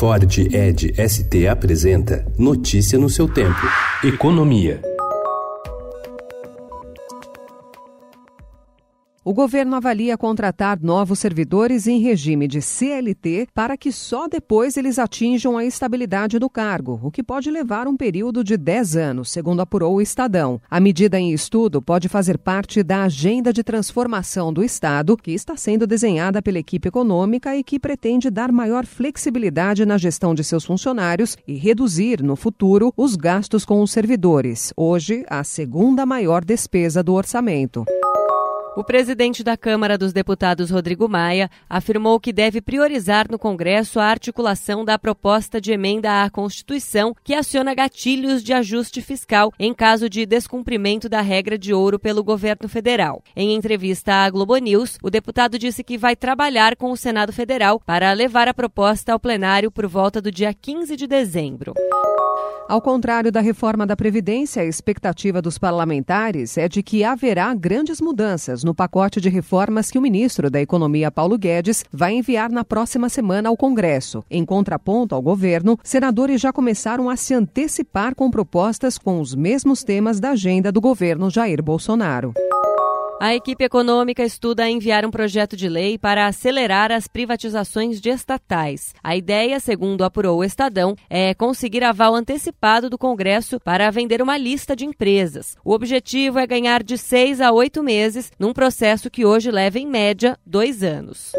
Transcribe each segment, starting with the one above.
Ford Ed ST apresenta Notícia no seu tempo. Economia. O governo avalia contratar novos servidores em regime de CLT para que só depois eles atinjam a estabilidade do cargo, o que pode levar um período de 10 anos, segundo apurou o Estadão. A medida em estudo pode fazer parte da agenda de transformação do Estado, que está sendo desenhada pela equipe econômica e que pretende dar maior flexibilidade na gestão de seus funcionários e reduzir, no futuro, os gastos com os servidores, hoje a segunda maior despesa do orçamento. O presidente da Câmara dos Deputados, Rodrigo Maia, afirmou que deve priorizar no Congresso a articulação da proposta de emenda à Constituição que aciona gatilhos de ajuste fiscal em caso de descumprimento da regra de ouro pelo governo federal. Em entrevista à Globo News, o deputado disse que vai trabalhar com o Senado Federal para levar a proposta ao plenário por volta do dia 15 de dezembro. Ao contrário da reforma da Previdência, a expectativa dos parlamentares é de que haverá grandes mudanças no pacote de reformas que o ministro da Economia, Paulo Guedes, vai enviar na próxima semana ao Congresso. Em contraponto ao governo, senadores já começaram a se antecipar com propostas com os mesmos temas da agenda do governo Jair Bolsonaro. A equipe econômica estuda enviar um projeto de lei para acelerar as privatizações de estatais. A ideia, segundo apurou o Estadão, é conseguir aval antecipado do Congresso para vender uma lista de empresas. O objetivo é ganhar de seis a oito meses num processo que hoje leva, em média, dois anos.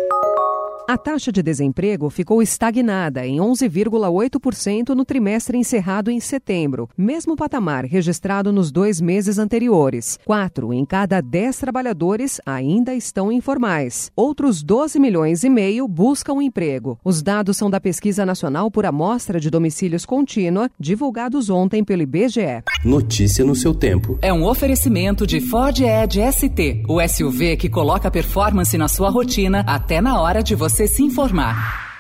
A taxa de desemprego ficou estagnada em 11,8% no trimestre encerrado em setembro, mesmo patamar registrado nos dois meses anteriores. Quatro em cada dez trabalhadores ainda estão informais. Outros 12 milhões e meio buscam emprego. Os dados são da Pesquisa Nacional por Amostra de Domicílios Contínua, divulgados ontem pelo IBGE. Notícia no seu tempo. É um oferecimento de Ford Edge ST, o SUV que coloca performance na sua rotina até na hora de você se informar.